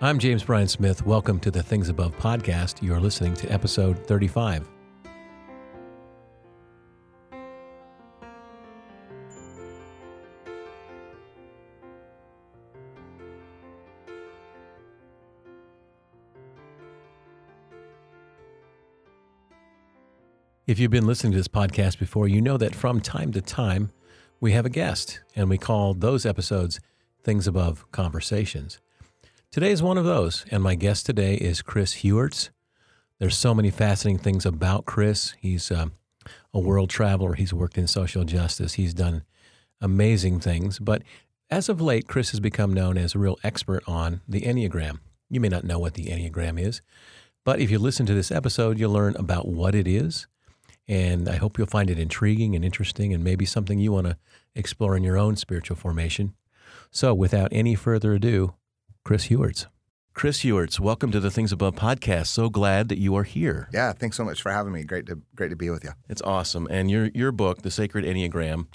I'm James Bryan Smith. Welcome to the Things Above podcast. You're listening to episode 35. If you've been listening to this podcast before, you know that from time to time we have a guest, and we call those episodes Things Above Conversations. Today is one of those, and my guest today is Chris Heuertz. There's so many fascinating things about Chris. He's uh, a world traveler. He's worked in social justice. He's done amazing things. But as of late, Chris has become known as a real expert on the Enneagram. You may not know what the Enneagram is, but if you listen to this episode, you'll learn about what it is. And I hope you'll find it intriguing and interesting and maybe something you want to explore in your own spiritual formation. So, without any further ado, Chris Heuertz. Chris Heuertz, welcome to the Things Above podcast. So glad that you are here. Yeah, thanks so much for having me. Great to great to be with you. It's awesome. And your your book, The Sacred Enneagram,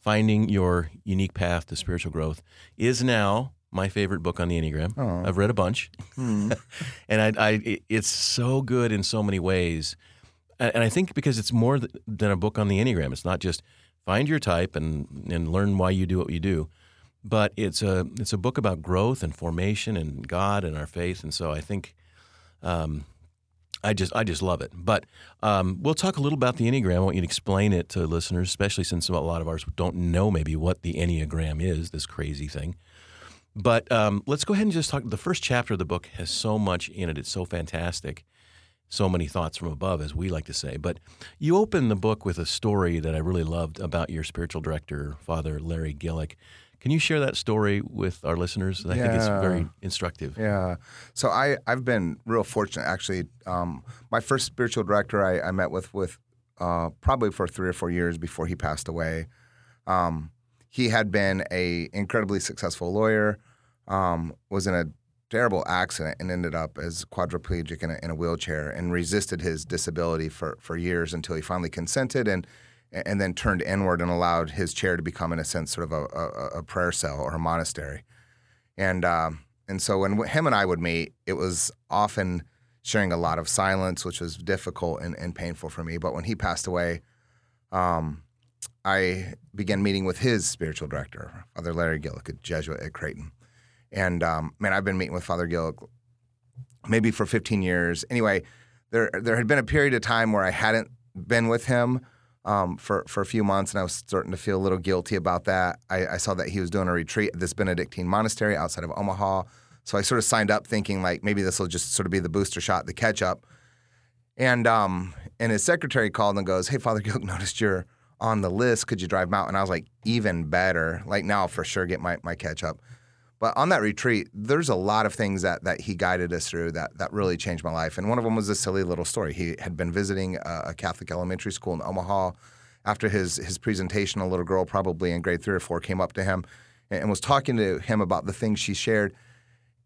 Finding Your Unique Path to Spiritual Growth, is now my favorite book on the Enneagram. Oh. I've read a bunch, hmm. and I, I, it's so good in so many ways. And I think because it's more than a book on the Enneagram. It's not just find your type and and learn why you do what you do but it's a it's a book about growth and formation and God and our faith, and so I think. Um, I just I just love it. But um, we'll talk a little about the Enneagram. I want you to explain it to listeners, especially since a lot of ours don't know maybe what the Enneagram is, this crazy thing. But um, let's go ahead and just talk. The first chapter of the book has so much in it. It's so fantastic. So many thoughts from above, as we like to say. But you open the book with a story that I really loved about your spiritual director, Father Larry Gillick. Can you share that story with our listeners? I yeah. think it's very instructive. Yeah. So I I've been real fortunate actually. Um, my first spiritual director I, I met with with uh, probably for three or four years before he passed away. Um, he had been a incredibly successful lawyer. Um, was in a terrible accident and ended up as quadriplegic in a, in a wheelchair and resisted his disability for for years until he finally consented and and then turned inward and allowed his chair to become, in a sense, sort of a, a, a prayer cell or a monastery. And um, and so when him and I would meet, it was often sharing a lot of silence, which was difficult and, and painful for me. But when he passed away, um, I began meeting with his spiritual director, Father Larry Gillick, a Jesuit at Creighton. And um, man, I've been meeting with Father Gillick maybe for 15 years. Anyway, there there had been a period of time where I hadn't been with him um, for for a few months, and I was starting to feel a little guilty about that. I, I, saw that he was doing a retreat at this Benedictine monastery outside of Omaha, so I sort of signed up thinking like maybe this will just sort of be the booster shot, the catch up. And um, and his secretary called and goes, "Hey, Father Gillick, noticed you're on the list. Could you drive him out?" And I was like, "Even better. Like now, I'll for sure get my my catch up." But on that retreat, there's a lot of things that that he guided us through that that really changed my life. And one of them was a silly little story. He had been visiting a, a Catholic elementary school in Omaha. After his his presentation, a little girl, probably in grade three or four, came up to him and, and was talking to him about the things she shared.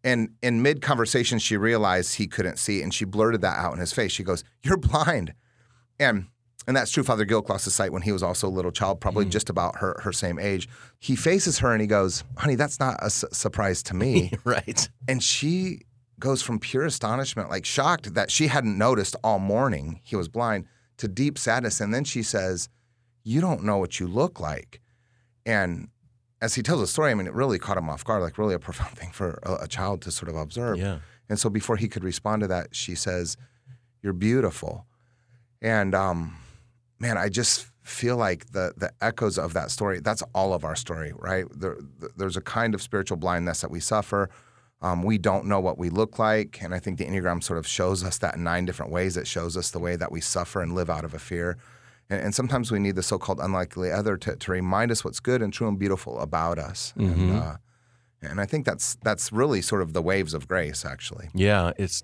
And in mid conversation, she realized he couldn't see, and she blurted that out in his face. She goes, "You're blind," and and that's true. Father Gilcloss's sight when he was also a little child, probably mm. just about her her same age. He faces her and he goes, "Honey, that's not a su- surprise to me." right. And she goes from pure astonishment, like shocked that she hadn't noticed all morning he was blind, to deep sadness. And then she says, "You don't know what you look like." And as he tells the story, I mean, it really caught him off guard, like really a profound thing for a, a child to sort of observe. Yeah. And so before he could respond to that, she says, "You're beautiful." And um, man, I just feel like the the echoes of that story. That's all of our story, right? There, there's a kind of spiritual blindness that we suffer. Um, we don't know what we look like, and I think the enneagram sort of shows us that in nine different ways. It shows us the way that we suffer and live out of a fear. And, and sometimes we need the so-called unlikely other to, to remind us what's good and true and beautiful about us. Mm-hmm. And, uh, and I think that's that's really sort of the waves of grace, actually. Yeah, it's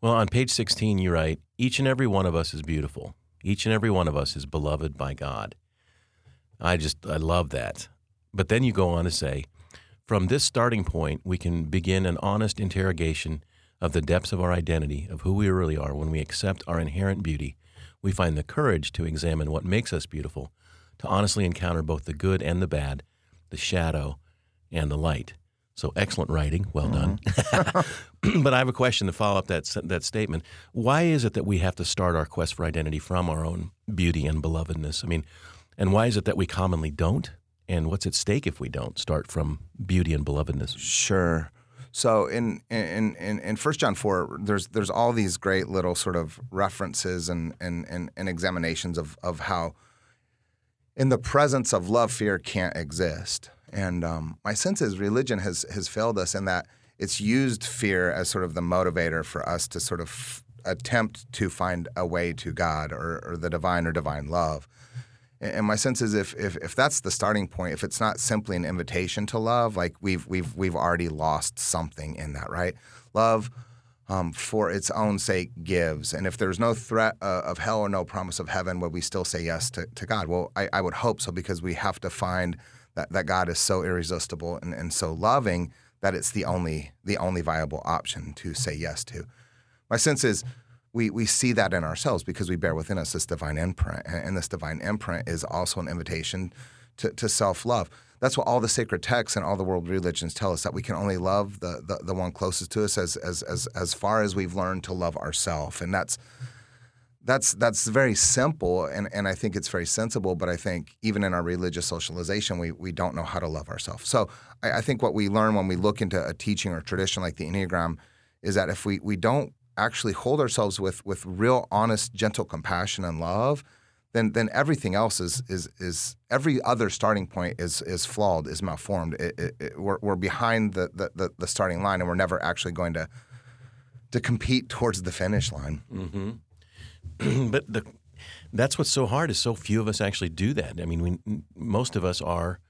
well on page sixteen. You write, each and every one of us is beautiful. Each and every one of us is beloved by God. I just, I love that. But then you go on to say, from this starting point, we can begin an honest interrogation of the depths of our identity, of who we really are. When we accept our inherent beauty, we find the courage to examine what makes us beautiful, to honestly encounter both the good and the bad, the shadow and the light. So excellent writing, well done. Mm-hmm. but I have a question to follow up that that statement. Why is it that we have to start our quest for identity from our own beauty and belovedness? I mean, and why is it that we commonly don't? And what's at stake if we don't start from beauty and belovedness? Sure. So in in in in First John four, there's there's all these great little sort of references and and and, and examinations of of how in the presence of love, fear can't exist. And um, my sense is religion has has failed us in that it's used fear as sort of the motivator for us to sort of f- attempt to find a way to God or, or the divine or divine love. And my sense is if, if if that's the starting point, if it's not simply an invitation to love, like we've we've we've already lost something in that, right? Love um, for its own sake gives. And if there's no threat uh, of hell or no promise of heaven, would we still say yes to, to God? Well, I, I would hope so because we have to find that, that God is so irresistible and, and so loving that it's the only the only viable option to say yes to. My sense is we, we see that in ourselves because we bear within us this divine imprint. And, this divine imprint is also an invitation to, to self love that's what all the sacred texts and all the world religions tell us that we can only love the the, the one closest to us as as as as far as we've learned to love ourselves, and that's that's that's very simple and, and I think it's very sensible, but I think even in our religious socialization, we, we don't know how to love ourselves. So I, I, think what we learn when we look into a teaching or tradition like the Enneagram is that if we, we don't actually hold ourselves with with real honest, gentle compassion and love, then then everything else is is is every other starting point is is flawed, is malformed. It, it, it, we're, we're behind the, the, the starting line, and we're never actually going to to compete towards the finish line. Mm-hmm. but the that's what's so hard is so few of us actually do that. I mean, we, most of us are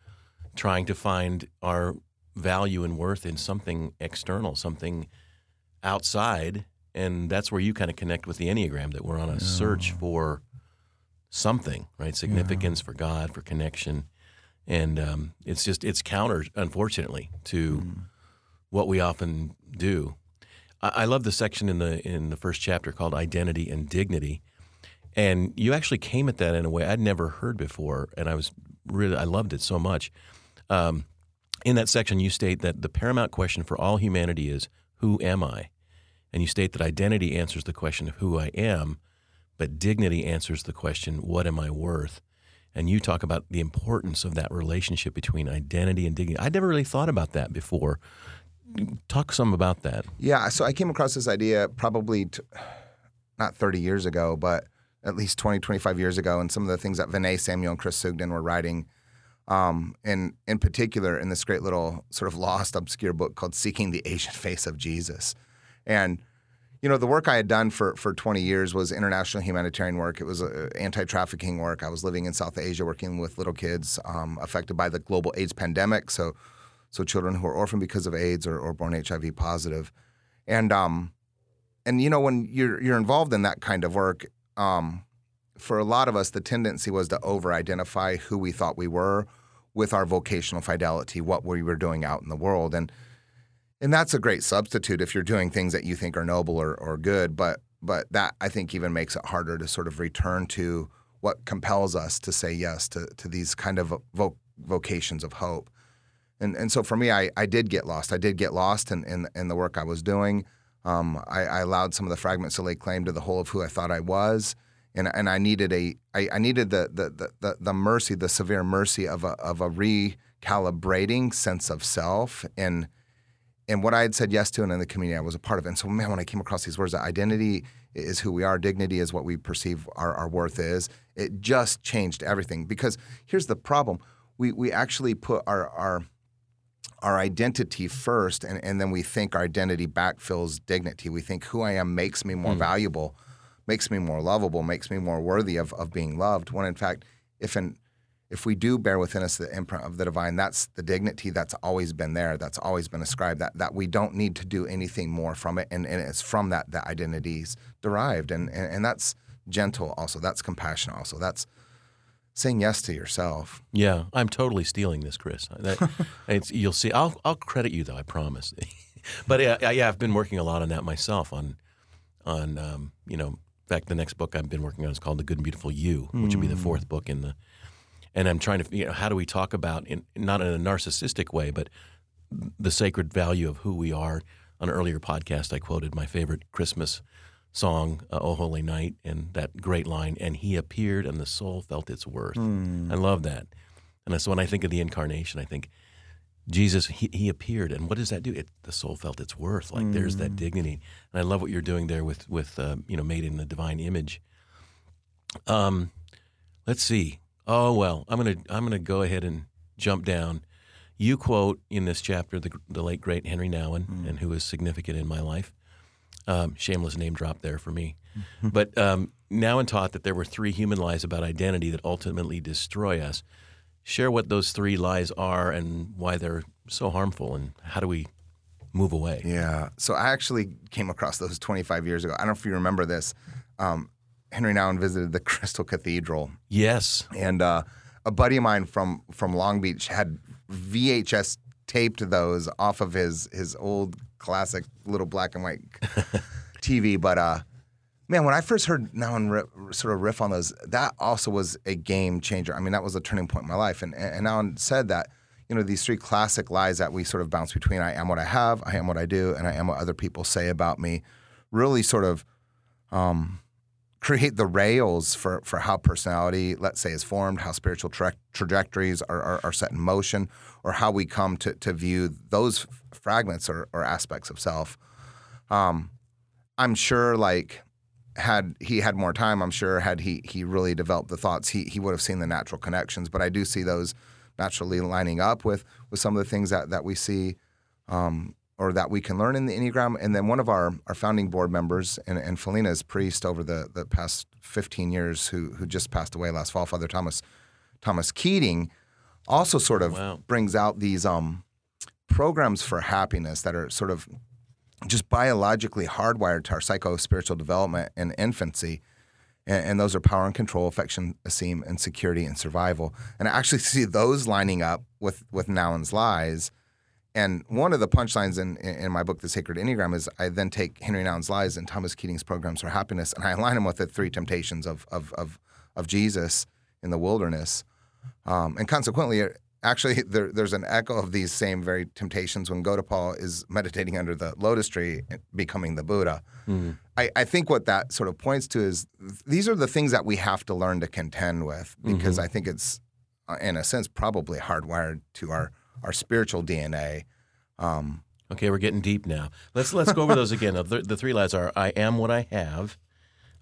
trying to find our value and worth in something external, something outside, and that's where you kind of connect with the Enneagram. That we're on a search for something, right? Significance yeah. for God, for connection, and um, it's just it's counter, unfortunately, to mm. what we often do. I, love the section in the in the first chapter called "Identity and Dignity," and you actually came at that in a way I'd never heard before, and I was really I loved it so much. Um, in that section, you state that the paramount question for all humanity is, "Who am I?" And you state that identity answers the question of who I am, but dignity answers the question, what am I worth? And you talk about the importance of that relationship between identity and dignity. I'd never really thought about that before. Talk some about that. Yeah, so I came across this idea probably t- not 30 years ago, but at least 20, 25 years ago, and some of the things that Vinay Samuel and Chris Sugden were writing. Um, and in particular, in this great little sort of lost, obscure book called Seeking the Asian Face of Jesus. And you know, the work I had done for, for 20 years was international humanitarian work. It was uh, anti trafficking work. I was living in South Asia working with little kids um, affected by the global AIDS pandemic. So, so children who are orphaned because of AIDS or, or born HIV positive. And, um, and you know, when you're, you're involved in that kind of work, um, for a lot of us, the tendency was to over identify who we thought we were with our vocational fidelity, what we were doing out in the world. And and that's a great substitute if you're doing things that you think are noble or, or good. But but that I think even makes it harder to sort of return to what compels us to say yes to to these kind of vo- vocations of hope. And and so for me, I, I did get lost. I did get lost in in, in the work I was doing. Um, I, I, allowed some of the fragments to lay claim to the whole of who I thought I was, and and I needed a I, I needed the, the the the mercy, the severe mercy of a of a recalibrating sense of self and and what I had said yes to and in the community I was a part of. And so, man, when I came across these words, identity is who we are, dignity is what we perceive our, our worth is, it just changed everything. Because here's the problem we, we actually put our, our, our identity first, and, and then we think our identity backfills dignity. We think who I am makes me more mm. valuable, makes me more lovable, makes me more worthy of, of being loved. When in fact, if an if we do bear within us the imprint of the divine, that's the dignity that's always been there, that's always been ascribed, that, that we don't need to do anything more from it. And, and it's from that that identity's derived. And, and, and that's gentle also. That's compassion also. That's saying yes to yourself. Yeah, I'm totally stealing this, Chris. That, you'll see. I'll, I'll credit you, though, I promise. but yeah, yeah, I've been working a lot on that myself on, on um, you know, in fact, the next book I've been working on is called The Good and Beautiful You, which mm. will be the hmm. fourth book in the – and I'm trying to, you know, how do we talk about, in, not in a narcissistic way, but the sacred value of who we are. On an earlier podcast, I quoted my favorite Christmas song, uh, "Oh Holy Night," and that great line, "And He appeared, and the soul felt its worth." Hmm. I love that. And so when I think of the incarnation, I think Jesus, he, he appeared, and what does that do? It, the soul felt its worth. Like there's that dignity, and I love what you're doing there with with uh, you know made in the divine image. Um, let's see. Oh well, I'm gonna I'm gonna go ahead and jump down. You quote in this chapter the the late great Henry Nouwen, and who is significant in my life. Um, shameless name drop there for me. but um, Nouwen taught that there were three human lies about identity that ultimately destroy us. Share what those three lies are and why they're so harmful, and how do we move away? Yeah. So I actually came across those 25 years ago. I don't know if you remember this. Um, Henry Nouwen visited the Crystal Cathedral, Yes. and uh, a buddy of mine from from Long Beach had VHS taped those off of his his old classic little black and white TV. But uh, man, when I first heard Nouwen ri- sort of riff on those, that also was a game changer. I mean, that was a turning point in my life. And and Nouwen said that you know these three classic lies that we sort of bounce between: I am what I have, I am what I do, and I am what other people say about me. Really, sort of. Um, create the rails for, for how personality, let's say, is formed, how spiritual tra- trajectories are, are, are set in motion, or how we come to, to view those fragments or, or aspects of self. Um, I'm sure, like, had he had more time, I'm sure had he he really developed the thoughts, he he would have seen the natural connections. But I do see those naturally lining up with with some of the things that that we see um, or that we can learn in the Enneagram. And then one of our, our founding board members, and, and Phileena's priest over the, the past 15 years, who, who just passed away last fall, Father Thomas Thomas Keating, also sort of Wow. brings out these um, programs for happiness that are sort of just biologically hardwired to our psycho spiritual development in infancy. And, and those are power and control, affection, esteem, and security and survival. And I actually see those lining up with with Nouwen's lies. And one of the punchlines in, in my book, The Sacred Enneagram, is I then take Henry Nouwen's lies and Thomas Keating's programs for happiness, and I align them with the three temptations of of of, of Jesus in the wilderness. Um, and consequently, actually, there, there's an echo of these same very temptations when Gotapal is meditating under the lotus tree, and becoming the Buddha. I, I think what that sort of points to is these are the things that we have to learn to contend with because I think it's, uh, in a sense, probably hardwired to our, our spiritual DNA. Um, Okay, we're getting deep now. Let's let's go over those again. The, the three lies are: I am what I have.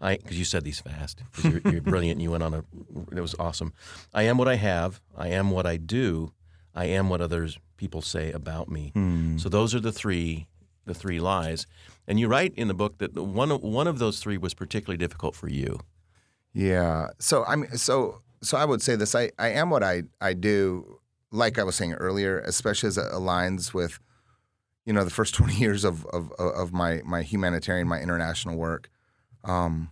I because you said these fast. You're, you're brilliant. and You went on a. It was awesome. I am what I have. I am what I do. I am what others people say about me. So those are the three the three lies. And you write in the book that one of- one of those three was particularly difficult for you. Yeah. So I mean, so so I would say this: I, I am what I I do. Like I was saying earlier, especially as it aligns with, you know, the first twenty years of of, of my my humanitarian, my international work, um,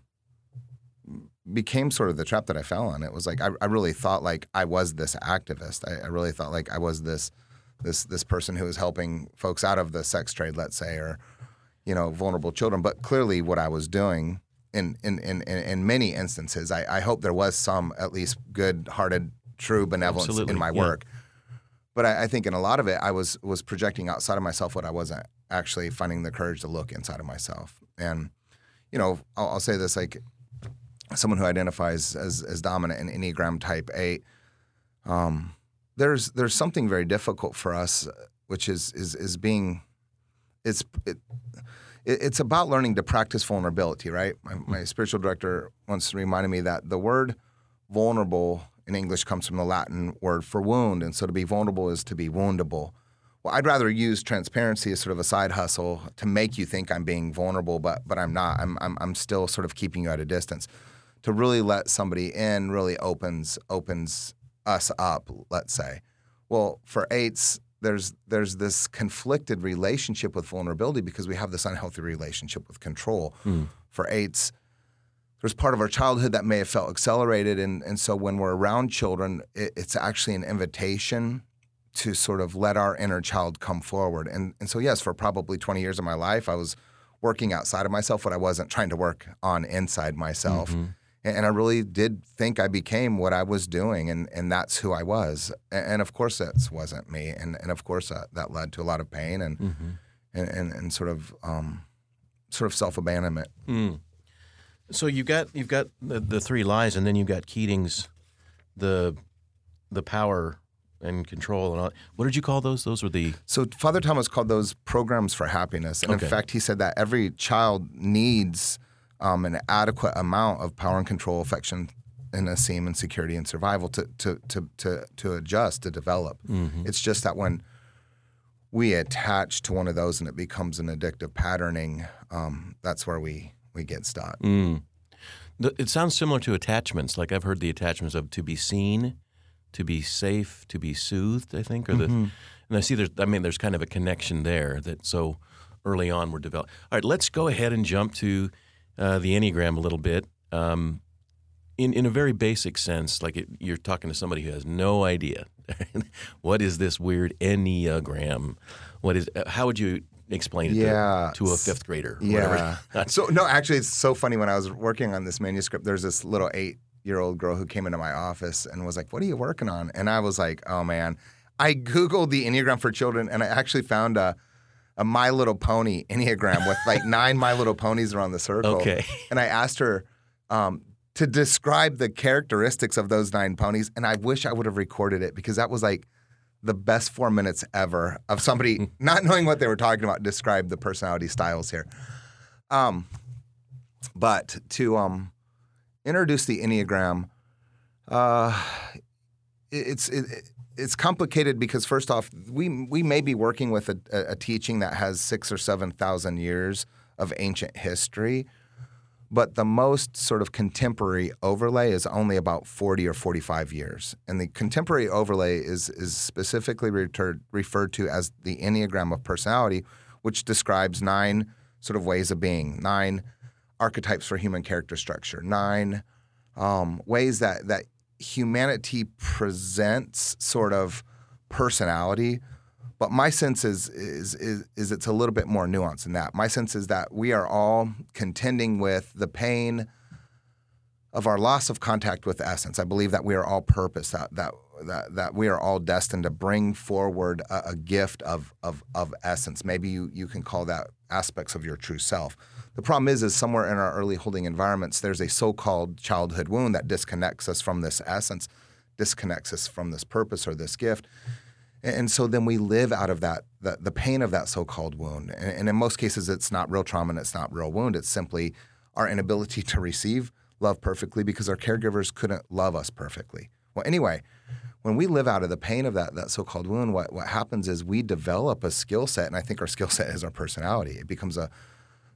became sort of the trap that I fell on. It was like I, I really thought like I was this activist. I, I really thought like I was this this this person who was helping folks out of the sex trade, let's say, or you know, vulnerable children. But clearly, what I was doing in in in, in many instances, I, I hope there was some at least good-hearted, true benevolence Absolutely, in my yeah. But I, I think in a lot of it, I was was projecting outside of myself what I wasn't actually finding the courage to look inside of myself. And you know, I'll, I'll say this like someone who identifies as as dominant in Enneagram Type Eight. Um, there's there's something very difficult for us, which is is is being it's it, it- it's about learning to practice vulnerability, right? My, my spiritual director once reminded me that the word vulnerable in English comes from the Latin word for wound, and so to be vulnerable is to be woundable. Well, I'd rather use transparency as sort of a side hustle to make you think I'm being vulnerable, but but I'm not. I'm I'm, I'm still sort of keeping you at a distance. To really let somebody in really opens opens us up. Let's say. Well, for eights, there's there's this conflicted relationship with vulnerability because we have this unhealthy relationship with control. Hmm. For eights, there's part of our childhood that may have felt accelerated, and and so when we're around children, it, it's actually an invitation to sort of let our inner child come forward. And and so yes, for probably 20 years of my life, I was working outside of myself what I wasn't trying to work on inside myself. And, and I really did think I became what I was doing, and, and that's who I was. And, and of course, that wasn't me. And, and of course, that, that led to a lot of pain and, Mm-hmm. and, and, and sort of um, sort of self abandonment. Mm. So you got you've got the, the three lies, and then you've got Keating's the the power and control and all. What did you call those? Those were the So Father Thomas called those programs for happiness, and Okay. in fact, he said that every child needs um, an adequate amount of power and control, affection, and esteem, and security and survival to to to to, to adjust to develop. It's just that when we attach to one of those and it becomes an addictive patterning, um, that's where we we get stuck. Mm. It sounds similar to attachments. Like I've heard the attachments of to be seen, to be safe, to be soothed. I think, or the, and I see there's. I mean, there's kind of a connection there that so early on we're developed. All right, let's go ahead and jump to uh, the enneagram a little bit. Um, in in a very basic sense, like it, you're talking to somebody who has no idea what is this weird enneagram. What is? uh, How would you explain it to- Yeah. to, a fifth grader? or Yeah. whatever? so no, actually, it's so funny. When I was working on this manuscript, there's this little eight-year-old girl who came into my office and was like, "What are you working on?" And I was like, "Oh man." I googled the Enneagram for children, and I actually found a a My Little Pony Enneagram with like nine My Little Ponies around the circle. Okay. And I asked her um, to describe the characteristics of those nine ponies, and I wish I would have recorded it because that was like the best four minutes ever of somebody not knowing what they were talking about describe the personality styles here. Um, but to um, introduce the Enneagram, uh, it's it, it's complicated because first off, we we may be working with a, a, a teaching that has six or seven thousand years of ancient history, but the most sort of contemporary overlay is only about 40 or 45 years. And the contemporary overlay is, is specifically referred, referred to as the Enneagram of personality, which describes nine sort of ways of being, nine archetypes for human character structure, nine um, ways that, that humanity presents sort of personality. But my sense is, is is is it's a little bit more nuanced than that. My sense is that we are all contending with the pain of our loss of contact with essence. I believe that we are all purpose, that that that, that we are all destined to bring forward a, a gift of, of of essence. Maybe you you can call that aspects of your true self. The problem is, is somewhere in our early holding environments, there's a so-called childhood wound that disconnects us from this essence, disconnects us from this purpose or this gift. And so then we live out of that, the, the pain of that so called wound. And, and in most cases, it's not real trauma and it's not real wound. It's simply our inability to receive love perfectly because our caregivers couldn't love us perfectly. Well, anyway, when we live out of the pain of that, that so called wound, what, what happens is we develop a skill set. And I think our skill set is our personality. It becomes a,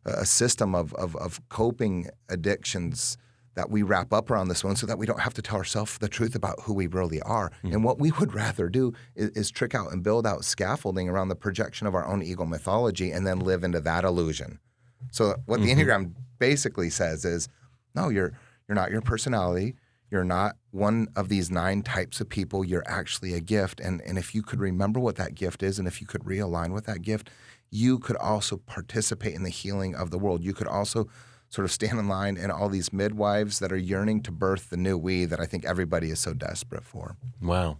a system of, of, of coping addictions that we wrap up around this one so that we don't have to tell ourselves the truth about who we really are. Mm. And what we would rather do is, is trick out and build out scaffolding around the projection of our own ego mythology and then live into that illusion. So what the mm-hmm. Enneagram basically says is, no, you're you're not your personality. You're not one of these nine types of people. You're actually a gift. And and if you could remember what that gift is and if you could realign with that gift, you could also participate in the healing of the world. You could also sort of stand in line and all these midwives that are yearning to birth the new we that I think everybody is so desperate for. Wow.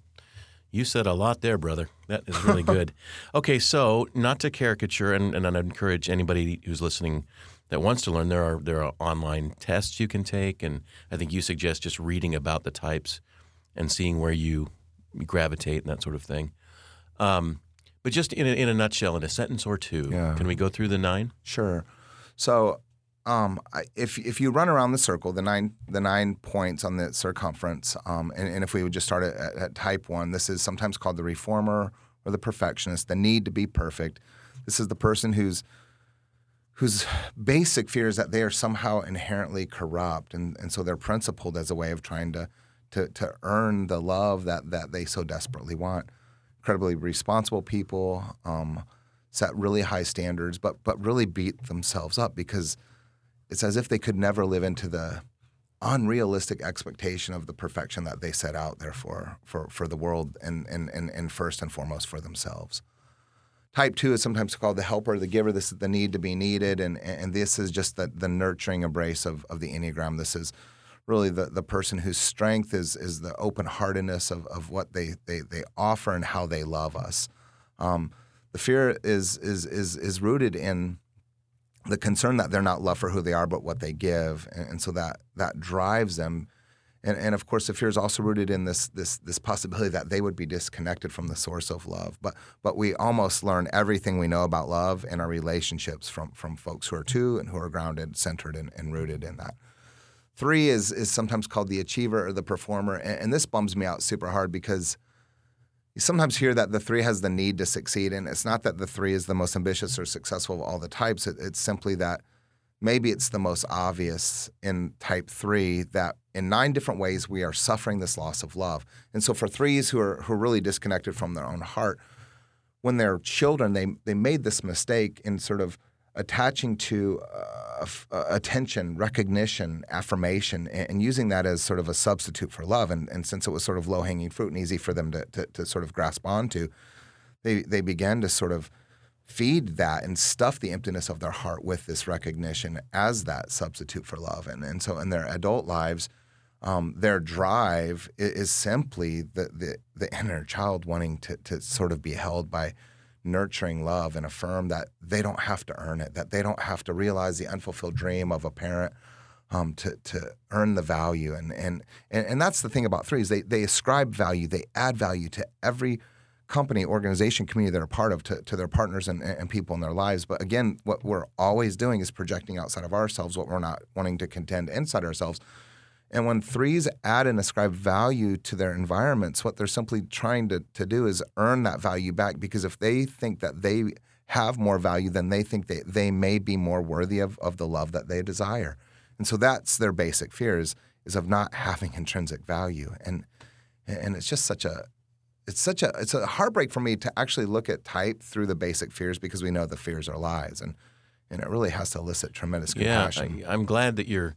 You said a lot there, brother. That is really good. okay, so not to caricature, and, and I'd encourage anybody who's listening that wants to learn, there are there are online tests you can take, and I think you suggest just reading about the types and seeing where you gravitate and that sort of thing. Um, but just in a, in a nutshell, in a sentence or two, Yeah. can we go through the nine? Sure. So, um, if if you run around the circle, the nine the nine points on the circumference, um, and, and if we would just start at, at, type one, this is sometimes called the reformer or the perfectionist, the need to be perfect. This is the person who's whose basic fear is that they are somehow inherently corrupt, and, and so they're principled as a way of trying to to, to earn the love that that they so desperately want. Incredibly responsible people. Um, set really high standards, but but really beat themselves up because it's as if they could never live into the unrealistic expectation of the perfection that they set out there for for, for the world and, and, and, and first and foremost for themselves. Type two is sometimes called the helper, the giver. This is the need to be needed, and and this is just the, the nurturing embrace of, of the Enneagram. This is really the, the person whose strength is is the open heartedness of, of what they, they they offer and how they love us. Um, the fear is is is is rooted in the concern that they're not loved for who they are, but what they give, and, and so that that drives them. And, and of course, the fear is also rooted in this this this possibility that they would be disconnected from the source of love. But but we almost learn everything we know about love in our relationships from from folks who are two and who are grounded, centered, and, and rooted in that. Three is is sometimes called the achiever or the performer, and, and this bums me out super hard because you sometimes hear that the three has the need to succeed, and it's not that the three is the most ambitious or successful of all the types. It, it's simply that maybe it's the most obvious in type three that in nine different ways we are suffering this loss of love. And so for threes who are who are really disconnected from their own heart, when they're children, they they made this mistake in sort of attaching to uh, uh, attention, recognition, affirmation, and, using that as sort of a substitute for love. And, and since it was sort of low hanging fruit and easy for them to, to, to, sort of grasp onto, they, they began to sort of feed that and stuff the emptiness of their heart with this recognition as that substitute for love. And, and so in their adult lives, um, their drive is simply the, the, the inner child wanting to, to sort of be held by nurturing love and affirm that they don't have to earn it, that they don't have to realize the unfulfilled dream of a parent um, to, to earn the value. And, and, and, and that's the thing about threes. They, they ascribe value, they add value to every company, organization, community they're a part of to, to their partners and, and people in their lives. But again, what we're always doing is projecting outside of ourselves what we're not wanting to contend inside ourselves. And when threes add and ascribe value to their environments, what they're simply trying to, to do is earn that value back because if they think that they have more value, then they think they, they may be more worthy of, of the love that they desire. And so that's their basic fear is, is of not having intrinsic value. And and it's just such a it's such a it's a heartbreak for me to actually look at type through the basic fears because we know the fears are lies and and it really has to elicit tremendous compassion. Yeah, I, I'm glad that you're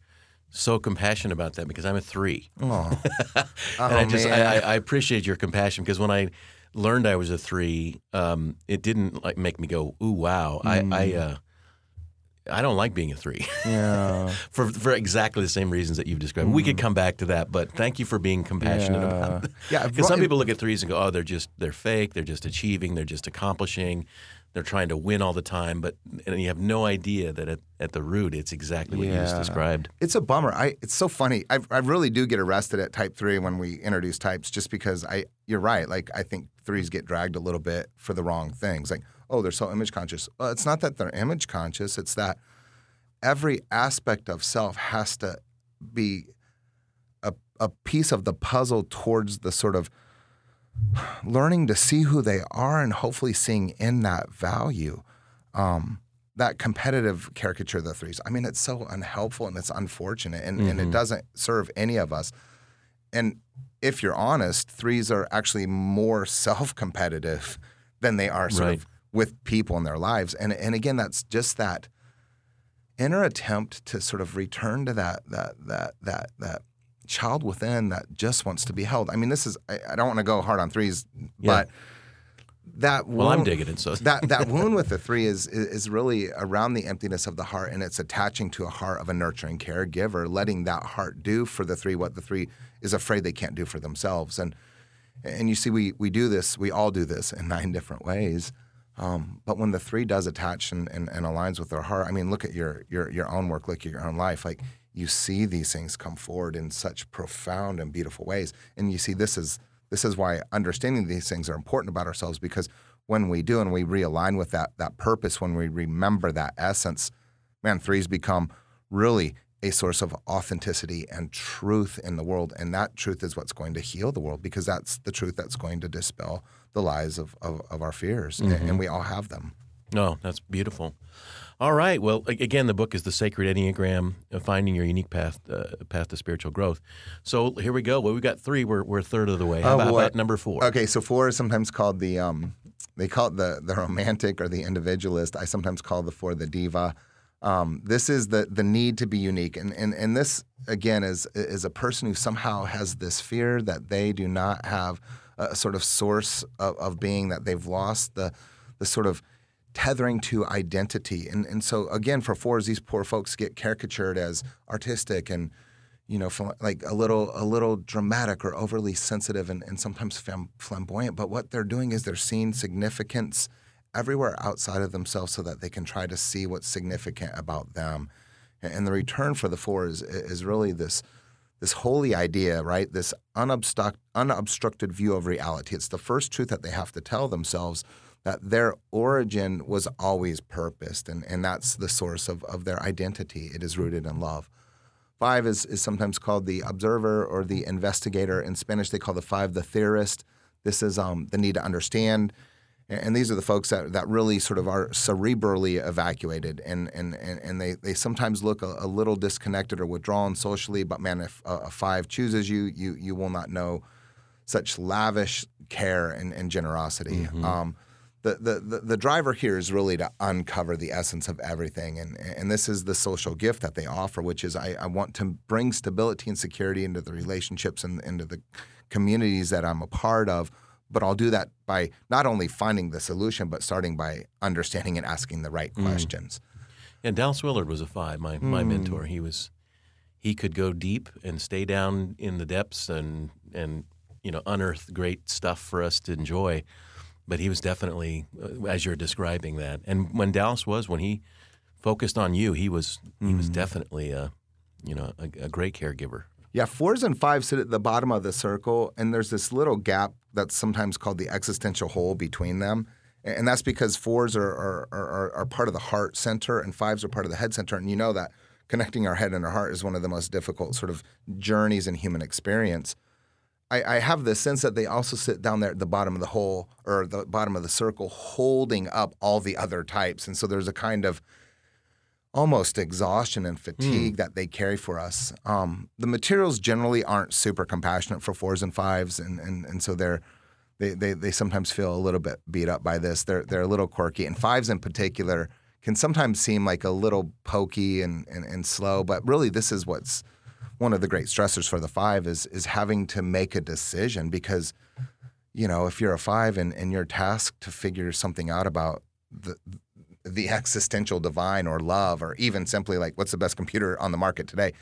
so compassionate about that because I'm a three. Oh, and I just I, I, appreciate your compassion because when I learned I was a three, um, it didn't like make me go, "Ooh, wow!" Mm. I I, mm. uh, I don't like being a three. Yeah. for for exactly the same reasons that you've described. Mm. We could mm. come back to that, but thank you for being compassionate yeah. about it. Yeah. Because some people look at threes and go, "Oh, they're just they're fake. They're just achieving. They're just accomplishing." They're trying to win all the time, but and you have no idea that at, at the root it's exactly what yeah. you just described. It's a bummer. I it's so funny. I I really do get arrested at type three when we introduce types, just because I you're right. Like I think threes get dragged a little bit for the wrong things. Like oh, they're so image conscious. Well, it's not that they're image conscious. It's that every aspect of self has to be a a piece of the puzzle towards the sort of learning to see who they are and hopefully seeing in that value. Um, that competitive caricature of the threes. I mean, it's so unhelpful and it's unfortunate and, mm-hmm. and it mm-hmm. doesn't serve any of us. And if you're honest, threes are actually more self competitive than they are sort right. of with people in their lives. And and again, that's just that inner attempt to sort of return to that that that that that child within that just wants to be held. I mean, this is I, I don't want to go hard on threes, yeah. but that well, I'm digging it. So that that wound with the three is is really around the emptiness of the heart, and it's attaching to a heart of a nurturing caregiver, letting that heart do for the three what the three is afraid they can't do for themselves. And and you see, we we do this, we all do this in nine different ways. Um, but when the three does attach and, and, and aligns with their heart, I mean, look at your your your own work, look at your own life. Like you see these things come forward in such profound and beautiful ways. And you see, this is this is why understanding these things are important about ourselves because when we do and we realign with that that purpose, when we remember that essence, man, threes become really a source of authenticity and truth in the world. And that truth is what's going to heal the world because that's the truth that's going to dispel the lies of, of, of our fears. Mm-hmm. And we all have them. No, that's beautiful. All right. Well, again, the book is the Sacred Enneagram: uh, Finding Your Unique Path uh, Path to Spiritual Growth. So here we go. Well, we've got three. We're, we're a third of the way. How oh, about, about, number four? Okay, so four is sometimes called the um, they call it the the romantic or the individualist. I sometimes call the four the diva. Um, this is the the need to be unique, and and and this again is is a person who somehow has this fear that they do not have a sort of source of, of being that they've lost the the sort of tethering to identity. And, and so, again, for fours, these poor folks get caricatured as artistic and, you know, like a little a little dramatic or overly sensitive and, and sometimes flamboyant. But what they're doing is they're seeing significance everywhere outside of themselves so that they can try to see what's significant about them. And, the return for the four is is really this this holy idea, right? This unobstruct, unobstructed view of reality. It's the first truth that they have to tell themselves that their origin was always purposed, and, and that's the source of, of their identity. It is rooted in love. Five is, is sometimes called the observer or the investigator. In Spanish, they call the five the theorist. This is um, the need to understand. And these are the folks that, that really sort of are cerebrally evacuated, and and, and they, they sometimes look a, a little disconnected or withdrawn socially. But man, if a, a, five chooses you, you you will not know such lavish care and, and generosity. Mm-hmm. Um, the, the, the, the driver here is really to uncover the essence of everything. And, and this is the social gift that they offer, which is I, I want to bring stability and security into the relationships and into the communities that I'm a part of. But I'll do that by not only finding the solution, but starting by understanding and asking the right mm. questions. And Dallas Willard was a five, my, my mm. mentor. He was he could go deep and stay down in the depths and and you know unearth great stuff for us to enjoy but he was definitely uh, as you're describing that. And when Dallas was when he focused on you, he was he was mm. definitely a you know a, a, great caregiver. Yeah, fours and fives sit at the bottom of the circle, and there's this little gap that's sometimes called the existential hole between them. And that's because fours are, are, are, are part of the heart center and fives are part of the head center. And you know that connecting our head and our heart is one of the most difficult sort of journeys in human experience. I, I, have the sense that they also sit down there at the bottom of the hole or the bottom of the circle, holding up all the other types. And so there's a kind of almost exhaustion and fatigue mm. that they carry for us. Um, the materials generally aren't super compassionate for fours and fives, and and, and so they're they, they they sometimes feel a little bit beat up by this. They're they're a little quirky, and fives in particular can sometimes seem like a little pokey and, and, and slow, but really this is what's one of the great stressors for the five is is having to make a decision because you know if you're a five and, and you're tasked to figure something out about the the existential divine or love or even simply like what's the best computer on the market today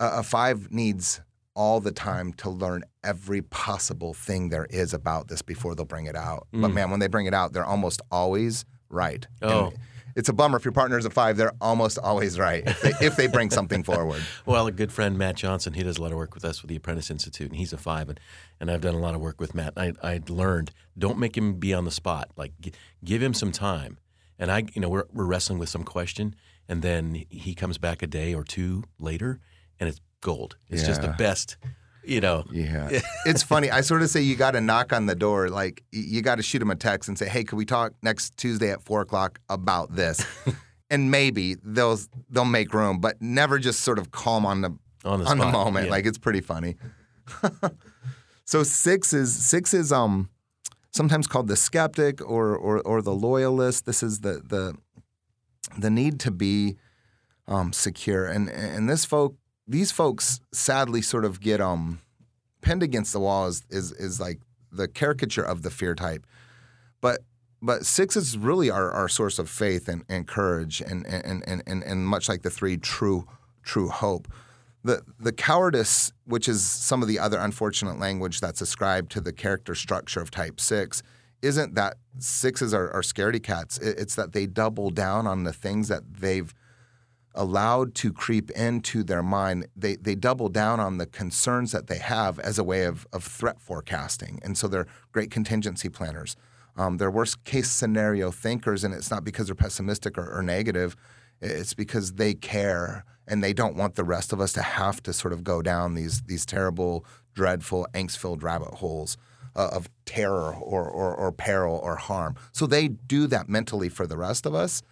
a, a five needs all the time to learn every possible thing there is about this before they'll bring it out mm. but man when they bring it out they're almost always right oh. And, it's a bummer if your partner is a five. They're almost always right if they, if they bring something forward. Well, a good friend Matt Johnson, he does a lot of work with us with the Apprentice Institute, and he's a five, and, and I've done a lot of work with Matt. I I learned don't make him be on the spot. Like g- give him some time. And I, you know, we're we're wrestling with some question, and then he comes back a day or two later, and it's gold. It's yeah. just the best you know. Yeah. it's funny. I sort of say you got to knock on the door. Like you got to shoot them a text and say, "Hey, can we talk next Tuesday at four o'clock about this?" and maybe they'll they'll make room, but never just sort of calm on the on the, on the moment. Yeah. Like it's pretty funny. so six is six is um sometimes called the skeptic or or or the loyalist. This is the the the need to be um, secure, and and this folk these folks sadly sort of get um pinned against the wall is is, is like the caricature of the fear type. But but six is really our, our source of faith and, and courage and, and, and, and, and much like the three true true hope. The the cowardice, which is some of the other unfortunate language that's ascribed to the character structure of type six, isn't that sixes are, are scaredy cats. It's that they double down on the things that they've allowed to creep into their mind, they, they double down on the concerns that they have as a way of, of threat forecasting. And so they're great contingency planners. Um, they're worst case scenario thinkers, and it's not because they're pessimistic or, or negative. It's because they care and they don't want the rest of us to have to sort of go down these these terrible, dreadful, angst-filled rabbit holes uh, of terror or, or, or peril or harm. So they do that mentally for the rest of us,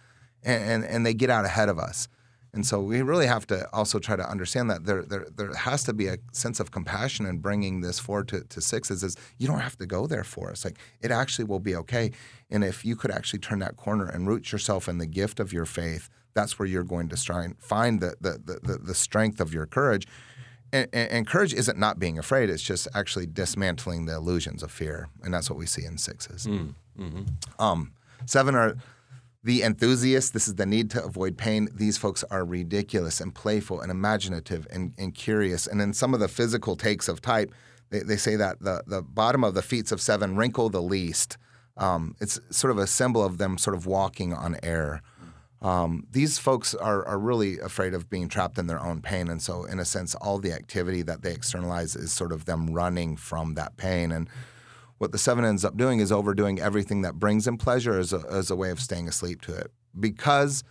and, and, and they get out ahead of us. And so we really have to also try to understand that there, there, there has to be a sense of compassion in bringing this forward to, to sixes is you don't have to go there for us. Like it actually will be okay. And if you could actually turn that corner and root yourself in the gift of your faith, that's where you're going to find the, the, the, the strength of your courage. And, and, courage isn't not being afraid. It's just actually dismantling the illusions of fear. And that's what we see in sixes. Mm, mm-hmm. um, seven are the enthusiasts, this is the need to avoid pain. These folks are ridiculous and playful and imaginative and, and curious. And in some of the physical takes of type, they, they say that the, the bottom of the feet of seven wrinkle the least. Um, it's sort of a symbol of them sort of walking on air. Um, these folks are, are really afraid of being trapped in their own pain. And so, in a sense, all the activity that they externalize is sort of them running from that pain. And what the seven ends up doing is overdoing everything that brings them pleasure as a, as a way of staying asleep to it. Because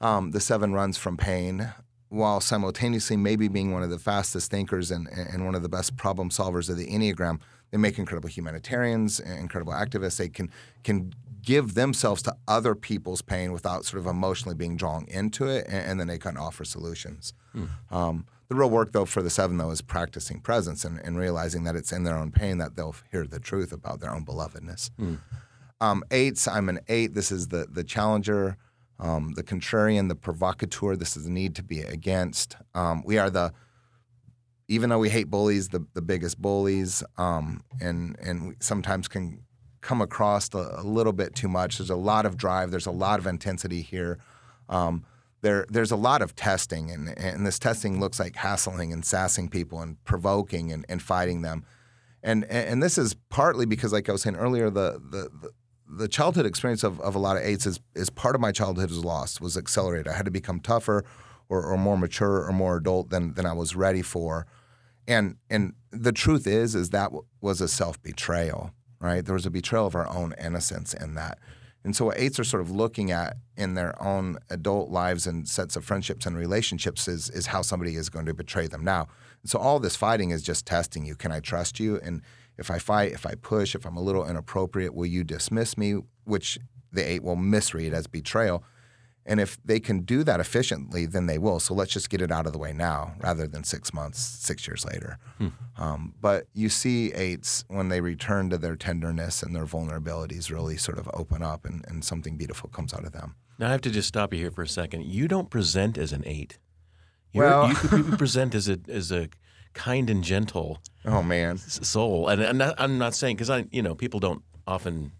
um, the seven runs from pain, while simultaneously maybe being one of the fastest thinkers and, and one of the best problem solvers of the Enneagram, they make incredible humanitarians, incredible activists. They can can give themselves to other people's pain without sort of emotionally being drawn into it, and, and then they can offer solutions. Hmm. Um, the real work, though, for the seven, though, is practicing presence and, and, realizing that it's in their own pain that they'll hear the truth about their own belovedness. Mm. Um, eights, I'm an eight. This is the the challenger, um, the contrarian, the provocateur. This is the need to be against. Um, we are the even though we hate bullies, the, the biggest bullies, um, and and we sometimes can come across a, a, little bit too much. There's a lot of drive. There's a lot of intensity here. Um, there there's a lot of testing, and, and this testing looks like hassling and sassing people and provoking and, and fighting them. And, and this is partly because, like I was saying earlier, the, the, the childhood experience of, of a lot of eights is, is part of my childhood was lost, was accelerated. I had to become tougher or, or more mature or more adult than, than I was ready for. And, and the truth is, is that was a self betrayal, right? There was a betrayal of our own innocence in that. And so, what eights are sort of looking at in their own adult lives and sets of friendships and relationships is, is how somebody is going to betray them now. And so, all this fighting is just testing you. Can I trust you? And if I fight, if I push, if I'm a little inappropriate, will you dismiss me? Which the eight will misread as betrayal. And if they can do that efficiently, then they will. So let's just get it out of the way now rather than six months, six years later. Hmm. Um, but you see eights when they return to their tenderness and their vulnerabilities really sort of open up and, and something beautiful comes out of them. Now I have to just stop you here for a second. You don't present as an 8 You're, well, you could present as a as a kind and gentle. Oh man, soul. And, and I'm not saying because I, you know, people don't often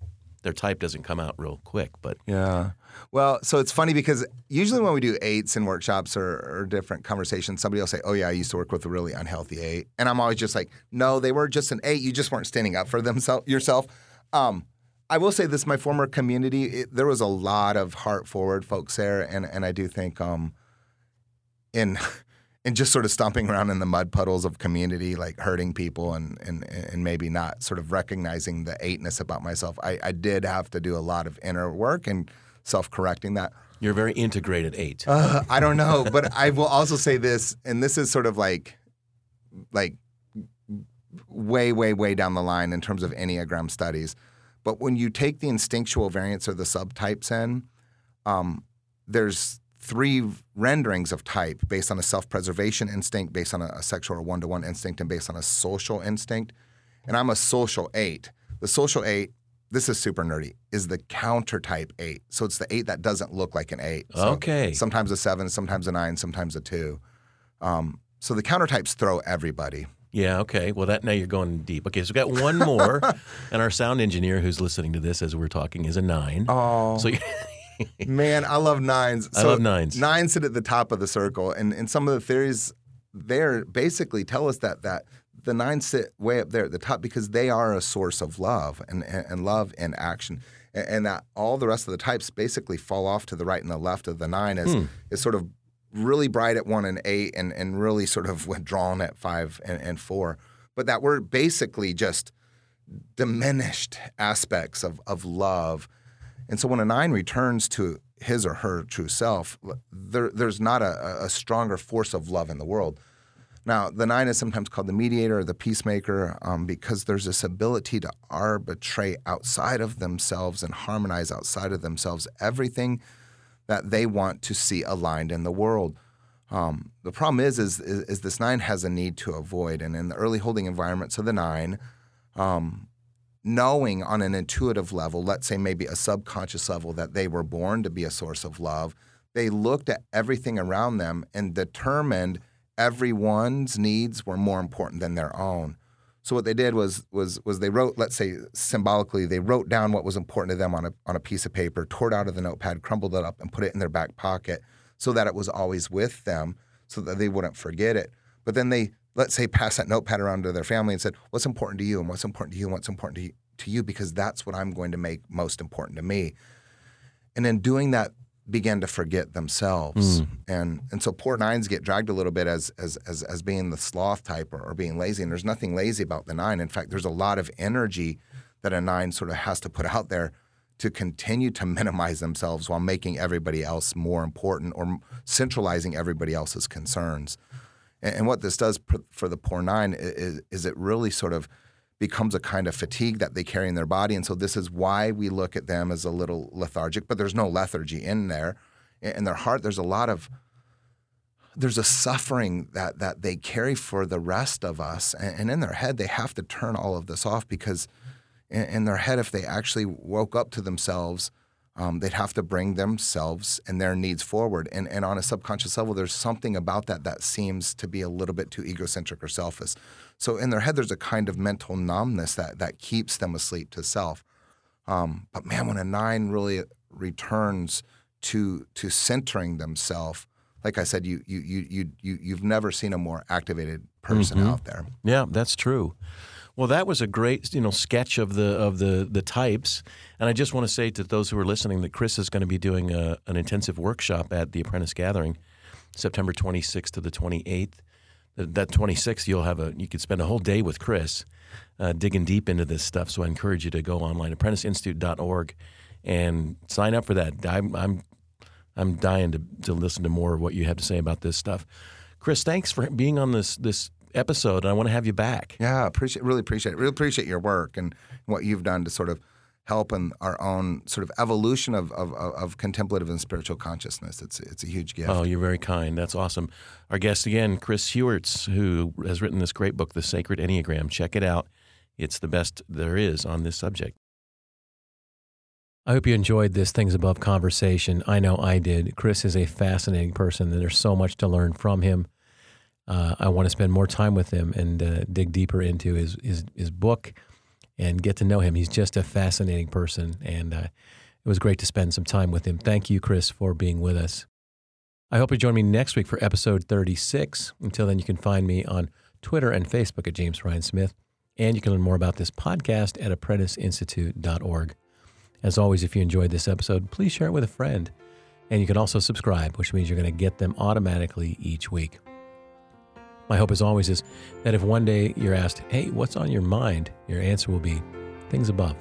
their type doesn't come out real quick. But yeah, well, so it's funny because usually when we do eights in workshops or, or, different conversations, somebody will say, "Oh yeah, I used to work with a really unhealthy eight," and I'm always just like, "No, they were just an eight. You just weren't standing up for themselves yourself." Um, I will say this: my former community, it, there was a lot of heart forward folks there, and and I do think um, in and just sort of stomping around in the mud puddles of community, like hurting people and and and maybe not sort of recognizing the eightness about myself. I, I did have to do a lot of inner work and self correcting that. You're a very integrated eight. Uh, I don't know, but I will also say this, and this is sort of like like way, way, way down the line in terms of Enneagram studies. But when you take the instinctual variants or the subtypes in, um, there's three renderings of type based on a self preservation instinct, based on a, a sexual or one to one instinct, and based on a social instinct. And I'm a social eight. The social eight, this is super nerdy, is the counter type eight. So it's the eight that doesn't look like an eight. So okay. Sometimes a seven, sometimes a nine, sometimes a two. Um, so the counter types throw everybody. Yeah, okay. Well, that now you're going deep. Okay, so we've got one more, and our sound engineer who's listening to this as we're talking is a nine. Oh, so Man, I love nines. So I love nines. Nines sit at the top of the circle, and and some of the theories there basically tell us that that the nines sit way up there at the top because they are a source of love and and, and love and action, and, and, that all the rest of the types basically fall off to the right and the left of the nine is hmm. is sort of really bright at one and eight, and and really sort of withdrawn at five and, and four. But that we're basically just diminished aspects of of love and so when a nine returns to his or her true self, there, there's not a, a, stronger force of love in the world. Now, the nine is sometimes called the mediator or the peacemaker um, because there's this ability to arbitrate outside of themselves and harmonize outside of themselves everything that they want to see aligned in the world. Um, the problem is, is, is, is, this nine has a need to avoid, and in the early holding environments of the nine, um, knowing on an intuitive level, let's say maybe a subconscious level, that they were born to be a source of love, they looked at everything around them and determined everyone's needs were more important than their own. So what they did was was was they wrote, let's say symbolically, they wrote down what was important to them on a on a piece of paper, tore it out of the notepad, crumbled it up, and put it in their back pocket so that it was always with them, so that they wouldn't forget it. But then they let's say pass that notepad around to their family and said, "What's important to you? And what's important to you? And what's important to you, to you? Because that's what I'm going to make most important to me." And in doing that, began to forget themselves. Mm. And and so poor nines get dragged a little bit as as as, as being the sloth type or, or, being lazy. And there's nothing lazy about the nine. In fact, there's a lot of energy that a nine sort of has to put out there to continue to minimize themselves while making everybody else more important or centralizing everybody else's concerns. And, and what this does for the poor nine is, is it really sort of becomes a kind of fatigue that they carry in their body. And so this is why we look at them as a little lethargic, but there's no lethargy in there. In their heart, there's a lot of there's a suffering that that they carry for the rest of us. And, in their head, they have to turn all of this off because in, in their head, if they actually woke up to themselves, um, they'd have to bring themselves and their needs forward. And, and on a subconscious level, there's something about that that seems to be a little bit too egocentric or selfish. So in their head, there's a kind of mental numbness that that keeps them asleep to self. Um, but man, when a nine really returns to to centering themselves, like I said, you you you you you you've never seen a more activated person mm-hmm. out there. Yeah, that's true. Well, that was a great, you know, sketch of the of the the types. And I just want to say to those who are listening that Chris is going to be doing a, an intensive workshop at the Apprentice Gathering, September 26th to the 28th that 26th you'll have a you could spend a whole day with chris uh, digging deep into this stuff. So i encourage you to go online apprenticeinstitute.org and sign up for that. I'm i'm, I'm dying to, to listen to more of what you have to say about this stuff. Chris thanks for being on this this episode and i want to have you back yeah appreciate really appreciate it really appreciate your work and what you've done to sort of help in our own sort of evolution of, of, of, contemplative and spiritual consciousness. It's, it's a huge gift. Oh, you're very kind. That's awesome. Our guest again, Chris Heuertz, who has written this great book, The Sacred Enneagram. Check it out. It's the best there is on this subject. I hope you enjoyed this Things Above conversation. I know I did. Chris is a fascinating person, and there's so much to learn from him. Uh, I want to spend more time with him and uh, dig deeper into his, his, his book and get to know him. He's just a fascinating person, and uh, it was great to spend some time with him. Thank you, Chris, for being with us. I hope you join me next week for episode 36. Until then, you can find me on Twitter and Facebook at James Bryan Smith, and you can learn more about this podcast at apprenticeinstitute.org. As always, if you enjoyed this episode, please share it with a friend. And you can also subscribe, which means you're going to get them automatically each week. My hope, as always, is that if one day you're asked, hey, what's on your mind? Your answer will be things above.